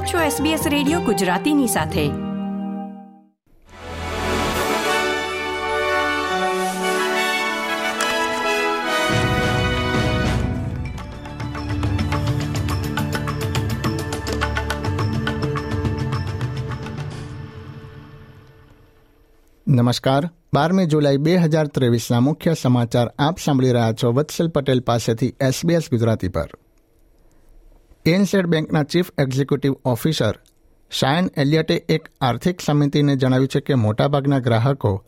આપ છો SBS radio ગુજરાતીની સાથે. નમસ્કાર. બારમી જુલાઈ બે હજાર ત્રેવીસના મુખ્ય સમાચાર આપ સાંભળી રહ્યા છો વત્સલ પટેલ પાસેથી એસબીએસ ગુજરાતી પર. એનસેડ બેંકના ચીફ એક્ઝિક્યુટિવ ઓફિસર શાયન એલિયટે એક આર્થિક સમિતિને જણાવ્યું છે કે મોટાભાગના ગ્રાહકો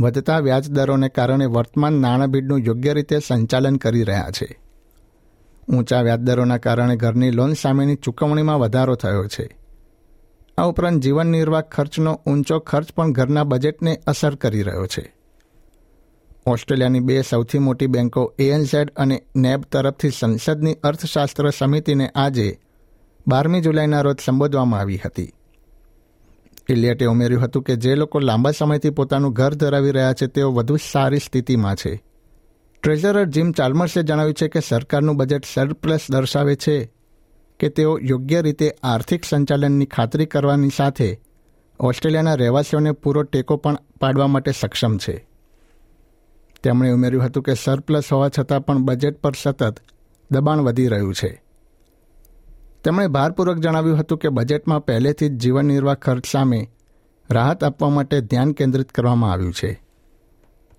વધતા વ્યાજદરોને કારણે વર્તમાન નાણાં યોગ્ય રીતે સંચાલન કરી રહ્યા છે. ઊંચા વ્યાજદરોના કારણે ઘરની લોન સામેની ચૂકવણીમાં વધારો થયો છે. આ ઉપરાંત જીવન નિર્વાહ ખર્ચનો ઊંચો ખર્ચ પણ ઘરના બજેટને અસર કરી રહ્યો છે. ઓસ્ટ્રેલિયાની બે સૌથી મોટી બેન્કો એએનઝેડ અને નેબ તરફથી સંસદની અર્થશાસ્ત્ર સમિતિને આજે બારમી જુલાઈના રોજ સંબોધવામાં આવી હતી. ઇલિયટે ઉમેર્યું હતું કે જે લોકો લાંબા સમયથી પોતાનું ઘર ધરાવી રહ્યા છે, તેઓ વધુ સારી સ્થિતિમાં છે. ટ્રેઝરર જીમ ચાલ્મર્સે જણાવ્યું છે કે સરકારનું બજેટ સરપ્લસ દર્શાવે છે કે તેઓ યોગ્ય રીતે આર્થિક સંચાલનની ખાતરી કરવાની સાથે ઓસ્ટ્રેલિયાના રહેવાસીઓને પૂરો ટેકો પણ પાડવા માટે સક્ષમ છે. તેમણે ઉમેર્યું હતું કે સરપ્લસ હોવા છતાં પણ બજેટ પર સતત દબાણ વધી રહ્યું છે. તેમણે ભારપૂર્વક જણાવ્યું હતું કે બજેટમાં પહેલેથી જ જીવન નિર્વાહ ખર્ચ સામે રાહત આપવા માટે ધ્યાન કેન્દ્રિત કરવામાં આવ્યું છે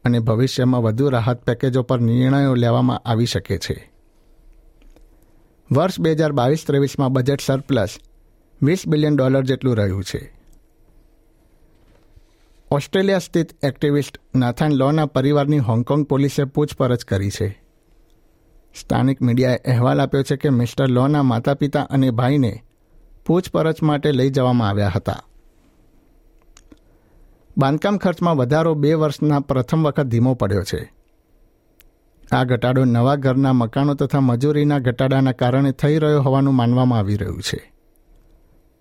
અને ભવિષ્યમાં વધુ રાહત પેકેજો પર નિર્ણયો લેવામાં આવી શકે છે. વર્ષ બે હજાર બાવીસ ત્રેવીસમાં બજેટ સરપ્લસ વીસ બિલિયન ડોલર જેટલું રહ્યું છે. ઓસ્ટ્રેલિયા સ્થિત એક્ટિવિસ્ટ નાથાન લોના પરિવારની હોંગકોંગ પોલીસે પૂછપરછ કરી છે. સ્થાનિક મીડિયાએ અહેવાલ આપ્યો છે કે મિસ્ટર લોના માતા પિતા અને ભાઈને પૂછપરછ માટે લઈ જવામાં આવ્યા હતા. બાંધકામ ખર્ચમાં વધારો બે વર્ષના પ્રથમ વખત ધીમો પડ્યો છે. આ ઘટાડો નવા ઘરના મકાનો તથા મજૂરીના ઘટાડાના કારણે થઈ રહ્યો હોવાનું માનવામાં આવી રહ્યું છે.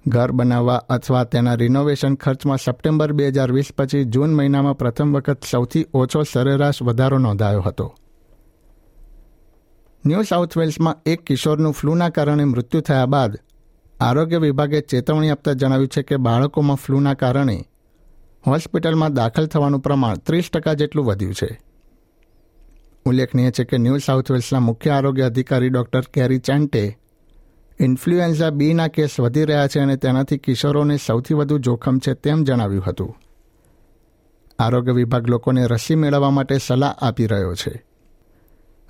ઘર બનાવવા અથવા તેના રિનોવેશન ખર્ચમાં સપ્ટેમ્બર બે હજાર વીસ પછી જૂન મહિનામાં પ્રથમ વખત સૌથી ઓછો સરેરાશ વધારો નોંધાયો હતો. ન્યૂ સાઉથ વેલ્સમાં એક કિશોરનું ફ્લૂના કારણે મૃત્યુ થયા બાદ આરોગ્ય વિભાગે ચેતવણી આપતા જણાવ્યું છે કે બાળકોમાં ફ્લૂના કારણે હોસ્પિટલમાં દાખલ થવાનું પ્રમાણ ત્રીસ ટકા જેટલું વધ્યું છે. ઉલ્લેખનીય છે કે ન્યૂ સાઉથ વેલ્સના મુખ્ય આરોગ્ય અધિકારી ડોક્ટર કેરી ચાન્ટે ઇન્ફ્લુએન્ઝા બીના કેસ વધી રહ્યા છે અને તેનાથી કિશોરોને સૌથી વધુ જોખમ છે તેમ જણાવ્યું હતું. આરોગ્ય વિભાગ લોકોને રસી મેળવવા માટે સલાહ આપી રહ્યો છે.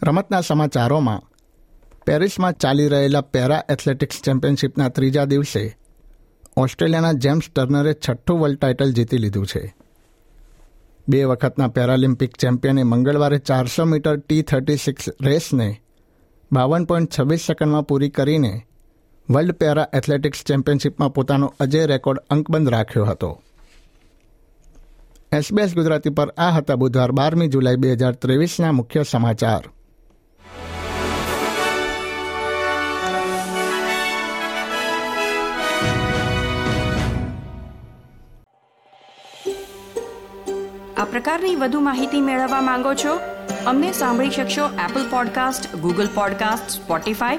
રમતના સમાચારોમાં, પેરિસમાં ચાલી રહેલા પેરા એથ્લેટિક્સ ચેમ્પિયનશિપના ત્રીજા દિવસે ઓસ્ટ્રેલિયાના જેમ્સ ટર્નરે છઠ્ઠું વર્લ્ડ ટાઇટલ જીતી લીધું છે. બે વખતના પેરાલિમ્પિક ચેમ્પિયને મંગળવારે ચારસો મીટર ટી થર્ટી સિક્સ રેસને બાવન પોઈન્ટ છવ્વીસ સેકન્ડમાં પૂરી કરીને વર્લ્ડ પેરા એથ્લેટિક્સ ચેમ્પિયનશીપમાં પોતાનો અજય રેકોર્ડ અંકબંધ રાખ્યો હતો. એસબીએસ ગુજરાતી પર આ હતા બુધવાર બારમી જુલાઈ બે હજાર ત્રેવીસના મુખ્ય સમાચાર. આ પ્રકારની વધુ માહિતી મેળવવા માંગો છો? અમને સાંભળી શકશો Apple podcast Google podcast Spotify